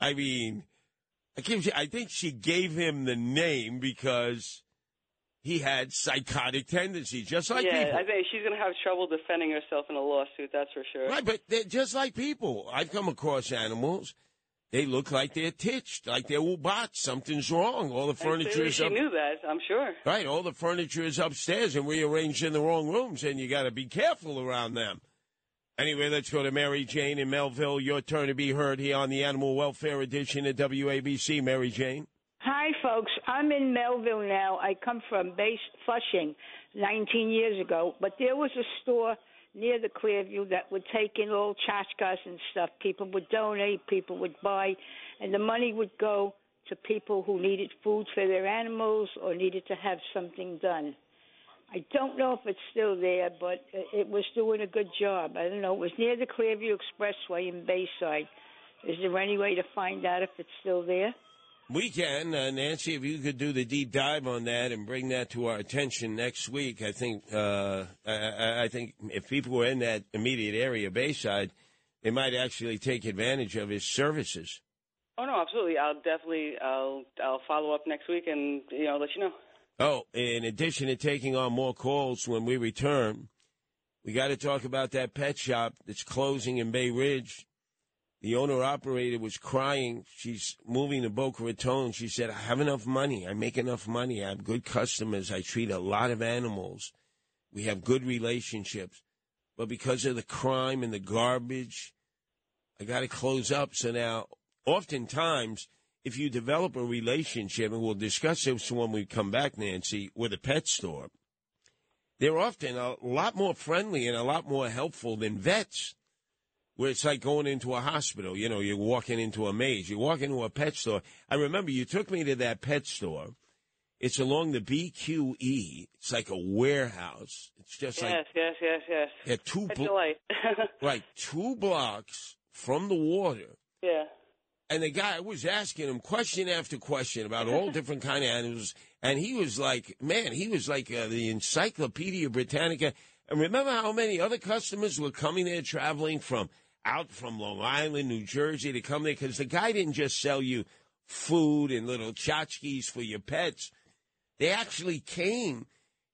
Speaker 4: I mean, I, I think she gave him the name because he had psychotic tendencies, just like
Speaker 5: yeah,
Speaker 4: people.
Speaker 5: I think she's going to have trouble defending herself in a lawsuit. That's for sure.
Speaker 4: Right, but they're just like people. I've come across animals they look like they're titched, like they're ubats. Something's wrong. All the furniture is
Speaker 5: she
Speaker 4: up.
Speaker 5: knew that, I'm sure.
Speaker 4: Right, all the furniture is upstairs and rearranged in the wrong rooms, and you got to be careful around them. Anyway, let's go to Mary Jane in Melville. Your turn to be heard here on the Animal Welfare Edition of WABC. Mary Jane.
Speaker 10: Hi, folks. I'm in Melville now. I come from base Flushing 19 years ago, but there was a store near the Clearview that would take in all tchotchkes and stuff. People would donate, people would buy, and the money would go to people who needed food for their animals or needed to have something done. I don't know if it's still there, but it was doing a good job. I don't know. It was near the Clearview Expressway in Bayside. Is there any way to find out if it's still there?
Speaker 4: We can, uh, Nancy. If you could do the deep dive on that and bring that to our attention next week, I think. Uh, I, I- I think if people were in that immediate area, Bayside, they might actually take advantage of his services.
Speaker 5: Oh no, absolutely. I'll definitely I'll I'll follow up next week and you know let you know.
Speaker 4: Oh, in addition to taking on more calls when we return, we got to talk about that pet shop that's closing in Bay Ridge. The owner operator was crying. She's moving to Boca Raton. She said, I have enough money. I make enough money. I have good customers. I treat a lot of animals. We have good relationships. But because of the crime and the garbage, I got to close up. So now, oftentimes, if you develop a relationship, and we'll discuss this when we come back, Nancy, with a pet store, they're often a lot more friendly and a lot more helpful than vets, where it's like going into a hospital. You know, you're walking into a maze. You walk into a pet store. I remember you took me to that pet store. It's along the BQE. It's like a warehouse. It's just
Speaker 5: yes,
Speaker 4: like
Speaker 5: yes, yes, yes. Yes.
Speaker 4: Yeah, two
Speaker 5: Pet
Speaker 4: blo-
Speaker 5: delight.
Speaker 4: right two blocks from the water.
Speaker 5: yeah.
Speaker 4: And the guy was asking him question after question about all different kind of animals, and he was like, "Man, he was like uh, the Encyclopedia Britannica." And remember how many other customers were coming there, traveling from out from Long Island, New Jersey, to come there because the guy didn't just sell you food and little tchotchkes for your pets. They actually came.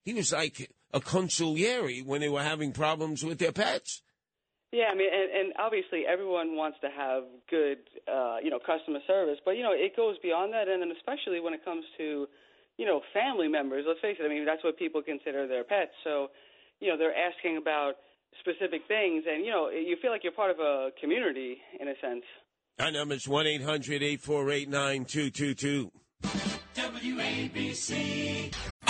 Speaker 4: He was like a consigliere when they were having problems with their pets.
Speaker 5: Yeah, I mean, and, and obviously everyone wants to have good, uh, you know, customer service, but you know, it goes beyond that, and then especially when it comes to, you know, family members. Let's face it. I mean, that's what people consider their pets. So, you know, they're asking about specific things, and you know, you feel like you're part of a community in a sense.
Speaker 4: Our number is 1 800 848 9222.
Speaker 11: WABC.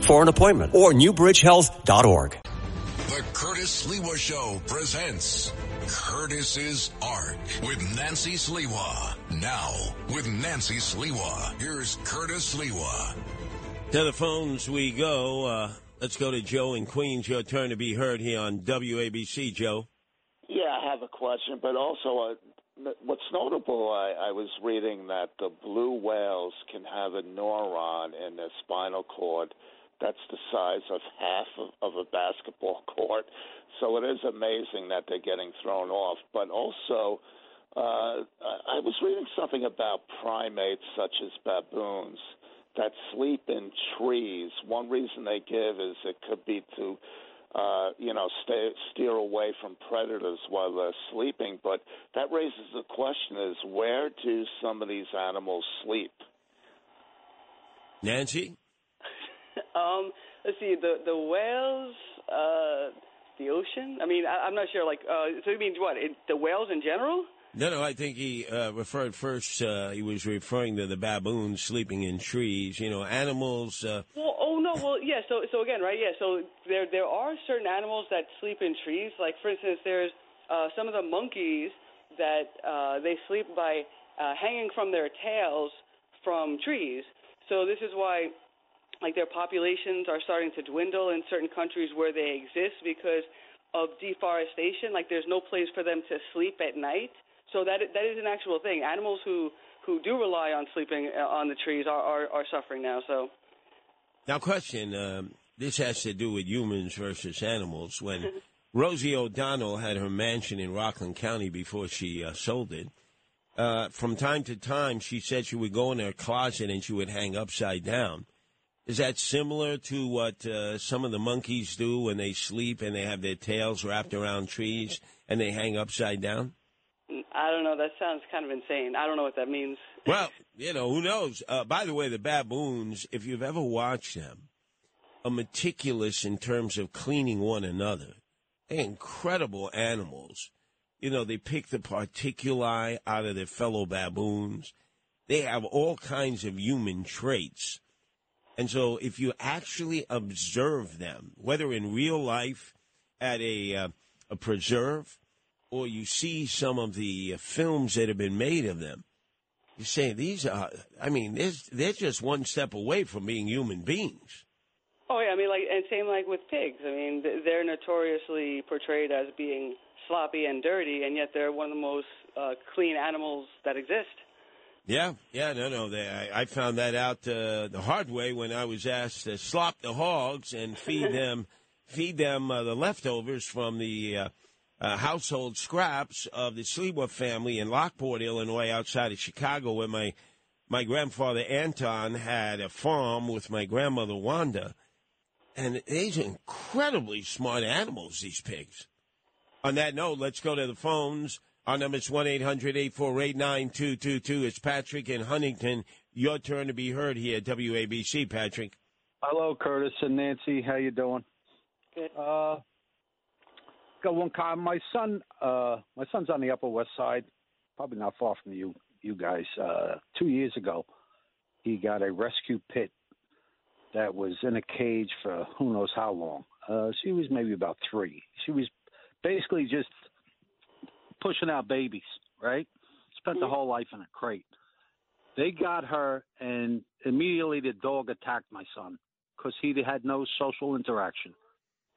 Speaker 11: 201-225-7130 for an appointment or newbridgehealth.org.
Speaker 3: The Curtis Sliwa Show presents Curtis's Ark with Nancy Sliwa. Now, with Nancy Sliwa, here's Curtis Sliwa.
Speaker 4: To the phones we go. Uh, let's go to Joe in Queens. Your turn to be heard here on WABC, Joe.
Speaker 12: Yeah, I have a question, but also uh, what's notable, I, I was reading that the blue whales can have a neuron in their spinal cord that's the size of half of, of a basketball court. So it is amazing that they're getting thrown off. But also, uh, I was reading something about primates such as baboons that sleep in trees. One reason they give is it could be to uh, you know, stay, steer away from predators while they're sleeping. But that raises the question: Is where do some of these animals sleep?
Speaker 4: Nancy?
Speaker 5: Um, let's see, the the whales, uh, the ocean. I mean, I, I'm not sure. Like, uh, so you mean what? It, the whales in general?
Speaker 4: No, no, I think he uh, referred first, uh, he was referring to the baboons sleeping in trees. You know, animals. Uh,
Speaker 5: Well, oh no, well, yeah. So, so again, right? Yeah. So there, there are certain animals that sleep in trees. Like, for instance, there's uh, some of the monkeys that uh, they sleep by uh, hanging from their tails from trees. So this is why, like, their populations are starting to dwindle in certain countries where they exist because of deforestation. Like, there's no place for them to sleep at night. So that that is an actual thing. Animals who who do rely on sleeping uh, on the trees are are, are suffering now. So
Speaker 4: Now, question: um, This has to do with humans versus animals. When Rosie O'Donnell had her mansion in Rockland County before she uh, sold it, uh, from time to time she said she would go in her closet and she would hang upside down. Is that similar to what uh, some of the monkeys do when they sleep and they have their tails wrapped around trees and they hang upside down?
Speaker 5: I don't know. That sounds kind of insane. I don't know what that means.
Speaker 4: Well, you know, who knows? Uh, by the way, the baboons, if you've ever watched them, are meticulous in terms of cleaning one another. They're incredible animals. You know, they pick the particuli out of their fellow baboons. They have all kinds of human traits. And so if you actually observe them, whether in real life at a, uh, a preserve or you see some of the uh, films that have been made of them, you say these are, I mean, they're, just one step away from being human beings.
Speaker 5: Oh yeah, I mean, like, and same like with pigs. I mean, they're notoriously portrayed as being sloppy and dirty, and yet they're one of the most uh, clean animals that exist.
Speaker 4: Yeah, yeah, no, no. They, I, I found that out uh, the hard way when I was asked to slop the hogs and feed them, feed them uh, the leftovers from the uh, uh, household scraps of the Sliwa family in Lockport, Illinois, outside of Chicago, where my my grandfather Anton had a farm with my grandmother Wanda, and these are incredibly smart animals. These pigs. On that note, let's go to the phones. Our number is 1 800 848 9222. It's Patrick in Huntington. Your turn to be heard here at WABC, Patrick.
Speaker 13: Hello, Curtis and Nancy. How you doing?
Speaker 5: Good.
Speaker 13: Uh, got one comment. My son, uh, my son's on the Upper West Side, probably not far from you, you guys. Uh, two years ago, he got a rescue pit that was in a cage for who knows how long. Uh, she was maybe about three. She was basically just pushing out babies, right? Spent the whole life in a crate. They got her, and immediately the dog attacked my son because he had no social interaction.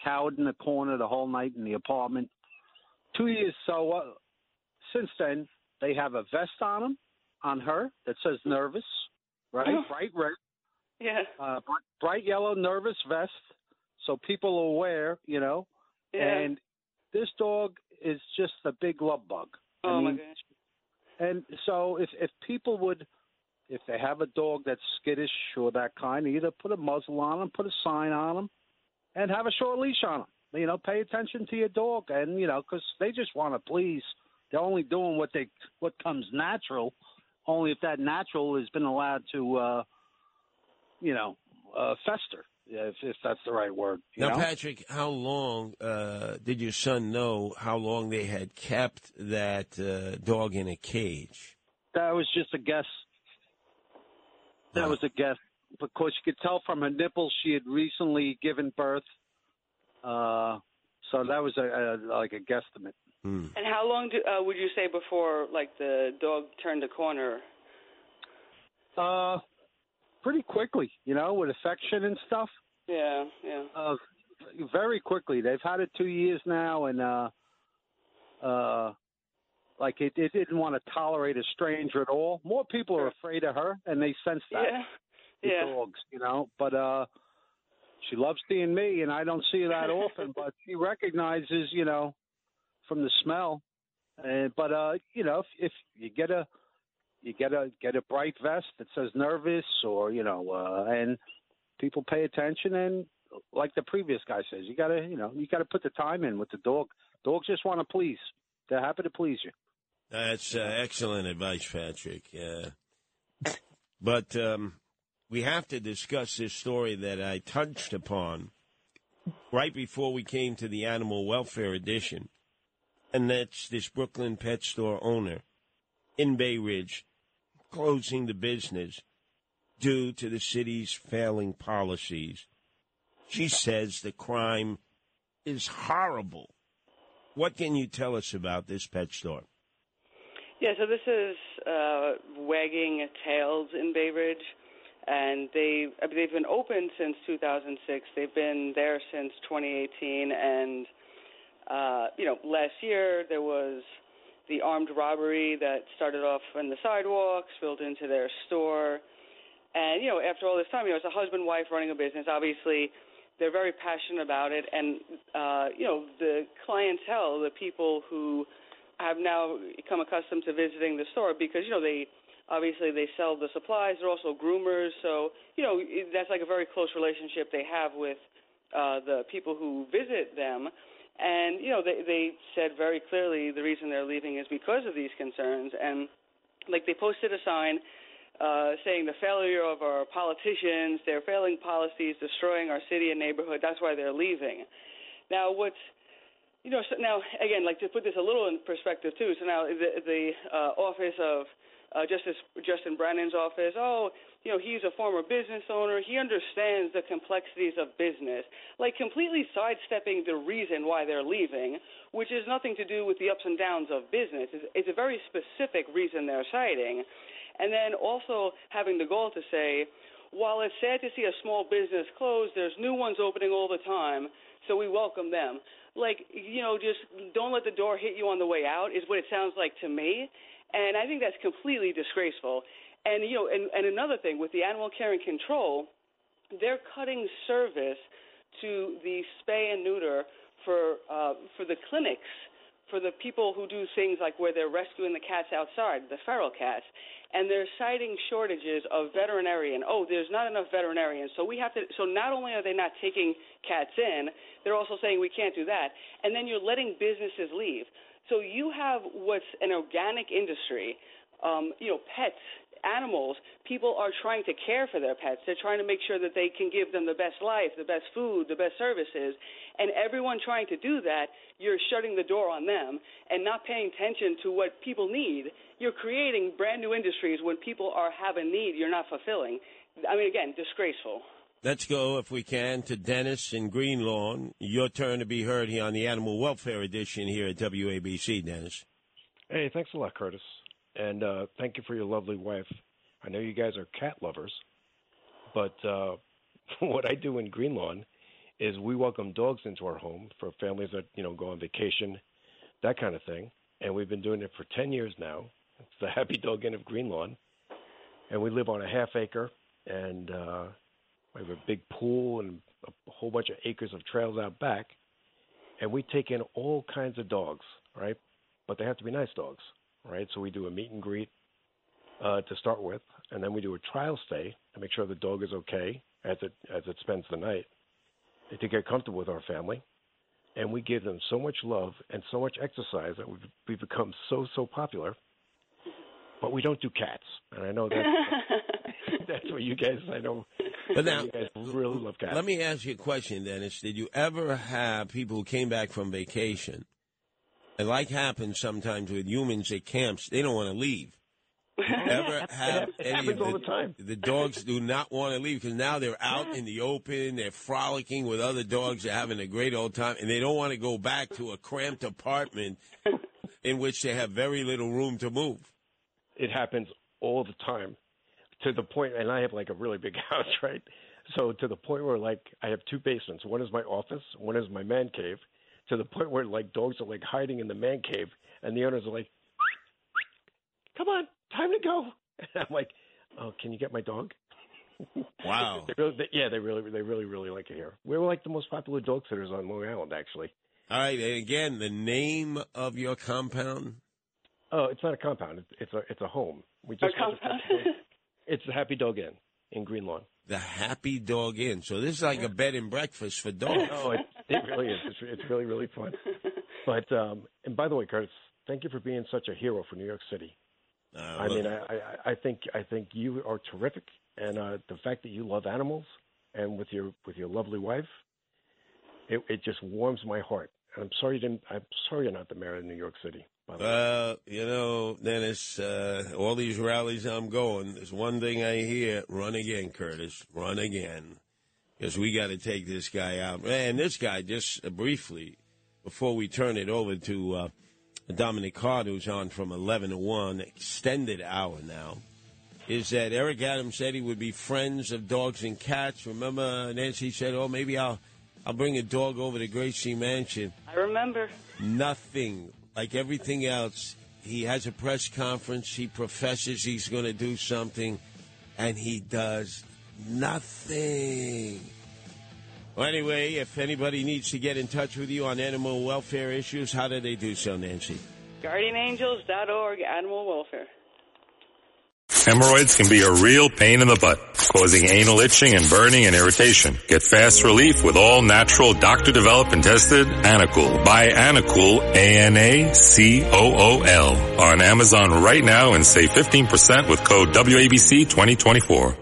Speaker 13: Cowered in the corner the whole night in the apartment. Two years so. Uh, since then, they have a vest on him, on her that says nervous, right?
Speaker 5: Oh.
Speaker 13: Bright red,
Speaker 5: Yeah.
Speaker 13: uh, br- bright yellow nervous vest, so people are aware, you know.
Speaker 5: Yeah.
Speaker 13: And this dog is just a big love bug. I
Speaker 5: Oh my gosh.
Speaker 13: and so if if people would if they have a dog that's skittish or that kind, either put a muzzle on them, put a sign on them, and have a short leash on them. You know, pay attention to your dog, and you know, because they just want to please. They're only doing what they what comes natural. Only if that natural has been allowed to, uh, you know, uh, fester. If, if that's the right word. You
Speaker 4: Now,
Speaker 13: know?
Speaker 4: Patrick, how long uh, did your son know how long they had kept that uh, dog in a cage?
Speaker 13: That was just a guess. That was a guess because you could tell from her nipples she had recently given birth. Uh, so that was a, a like a guesstimate.
Speaker 5: And how long do, uh, would you say before, like, the dog turned the corner?
Speaker 13: Uh, pretty quickly, you know, with affection and stuff.
Speaker 5: Yeah, yeah.
Speaker 13: Uh, very quickly. They've had it two years now, and uh, uh, like it, it didn't want to tolerate a stranger at all. More people are afraid of her, and they sense that.
Speaker 5: Yeah.
Speaker 13: the
Speaker 5: Yeah.
Speaker 13: dogs, you know. But uh she loves seeing me and I don't see her that often, but she recognizes, you know, from the smell. And but uh, you know, if, if you get a you get a get a bright vest that says nervous or, you know, uh and people pay attention and like the previous guy says, you gotta you know, you gotta put the time in with the dog. Dogs just want to please. They're happy to please you.
Speaker 4: That's uh, excellent advice, Patrick. Uh, but um, we have to discuss this story that I touched upon right before we came to the animal welfare edition, and that's this Brooklyn pet store owner in Bay Ridge closing the business due to the city's failing policies. She says the crime is horrible. What can you tell us about this pet store?
Speaker 5: Yeah, so this is uh, Wagging Tails in Bay Ridge, and they they've been open since 2006. They've been there since 2018, and uh, you know last year there was the armed robbery that started off on the sidewalks, spilled into their store. And, you know, after all this time, you know, as a husband wife running a business, obviously they're very passionate about it. And, uh, you know, the clientele, the people who have now become accustomed to visiting the store because, you know, they obviously they sell the supplies. They're also groomers. So, you know, that's like a very close relationship they have with uh, the people who visit them. And, you know, they, they said very clearly the reason they're leaving is because of these concerns. And, like, they posted a sign uh, saying the failure of our politicians, their failing policies, destroying our city and neighborhood. That's why they're leaving. Now, what's you know, so now again, like to put this a little in perspective too. So now the the uh, office of uh, Justice Justin Brannan's office. Oh, you know, he's a former business owner. He understands the complexities of business, like completely sidestepping the reason why they're leaving, which has nothing to do with the ups and downs of business. It's, it's a very specific reason they're citing, and then also having the goal to say, while it's sad to see a small business close, there's new ones opening all the time, so we welcome them. Like, you know, just don't let the door hit you on the way out is what it sounds like to me and I think that's completely disgraceful. And you know, and, and another thing with the animal care and control, they're cutting service to the spay and neuter for uh, for the clinics, for the people who do things like where they're rescuing the cats outside, the feral cats, and they're citing shortages of veterinarian. Oh, there's not enough veterinarians, so we have to. So not only are they not taking cats in, they're also saying we can't do that, and then you're letting businesses leave. So you have what's an organic industry, um, you know, pets, animals. People are trying to care for their pets. They're trying to make sure that they can give them the best life, the best food, the best services. And everyone trying to do that, you're shutting the door on them and not paying attention to what people need. You're creating brand new industries when people are have a need you're not fulfilling. I mean, again, disgraceful.
Speaker 4: Let's go, if we can, to Dennis in Green Lawn. Your turn to be heard here on the Animal Welfare Edition here at WABC, Dennis.
Speaker 14: Hey, thanks a lot, Curtis. And uh, thank you for your lovely wife. I know you guys are cat lovers, but uh, what I do in Green Lawn is we welcome dogs into our home for families that, you know, go on vacation, that kind of thing. And we've been doing it for 10 years now. It's the Happy Dog Inn of Green Lawn. And we live on a half acre, and uh, we have a big pool and a whole bunch of acres of trails out back, and we take in all kinds of dogs, right? But they have to be nice dogs, right? So we do a meet and greet uh, to start with, and then we do a trial stay to make sure the dog is okay as it as it spends the night to get comfortable with our family. And we give them so much love and so much exercise that we've, we've become so so popular. But we don't do cats, and I know that that's what you guys. I know
Speaker 4: But now,
Speaker 14: you guys really love cats.
Speaker 4: Let me ask you a question, Dennis. Did you ever have people who came back from vacation, and like happens sometimes with humans at camps, they don't want to leave? ever have
Speaker 14: It
Speaker 4: any of
Speaker 14: happens all
Speaker 4: the,
Speaker 14: the time.
Speaker 4: the dogs do not want to leave because now they're out in the open, they're frolicking with other dogs, they're having a great old time, and they don't want to go back to a cramped apartment in which they have very little room to move.
Speaker 14: it happens all the time to the point and i have like a really big house right so to the point where like i have two basements one is my office one is my man cave to the point where like dogs are like hiding in the man cave and the owners are like come on time to go and i'm like oh can you get my dog
Speaker 4: Wow.
Speaker 14: they really, they, yeah they really they really really like it here we're like the most popular dog sitters on long island actually
Speaker 4: All right, and again, the name of your compound?
Speaker 14: oh it's not a compound it's, it's a it's a home we just a compound. it's the happy dog inn in green lawn
Speaker 4: The Happy Dog Inn. So this is like a bed and breakfast for oh, dogs.
Speaker 14: Oh, it, it really is. It's, it's really, really fun. But um, and by the way, Curtis, thank you for being such a hero for New York City.
Speaker 4: Uh,
Speaker 14: I mean, I, I, I think I think you are terrific, and uh, the fact that you love animals and with your with your lovely wife, it, it just warms my heart. And I'm sorry you didn't. I'm sorry you're not the mayor of New York City. By the way.
Speaker 4: Well, you know, Dennis, uh, all these rallies I'm going, there's one thing I hear run again, Curtis, run again. Because we got to take this guy out. And this guy, just uh, briefly, before we turn it over to uh, Dominic Card, who's on from 11 to 1, extended hour now, is that Eric Adams said he would be friends of dogs and cats. Remember, Nancy said, oh, maybe I'll, I'll bring a dog over to Gracie Mansion.
Speaker 5: I remember.
Speaker 4: Nothing like everything else. he has a press conference. He professes he's going to do something, and he does nothing. Well, anyway, if anybody needs to get in touch with you on animal welfare issues, how do they do so, Nancy?
Speaker 5: GuardianAngels.org, animal welfare.
Speaker 1: Hemorrhoids can be a real pain in the butt, causing anal itching and burning and irritation. Get fast relief with all natural doctor developed and tested Anacool. Buy Anacool, A-N-A-C-O-O-L on Amazon right now and save 15% with code WABC 2024.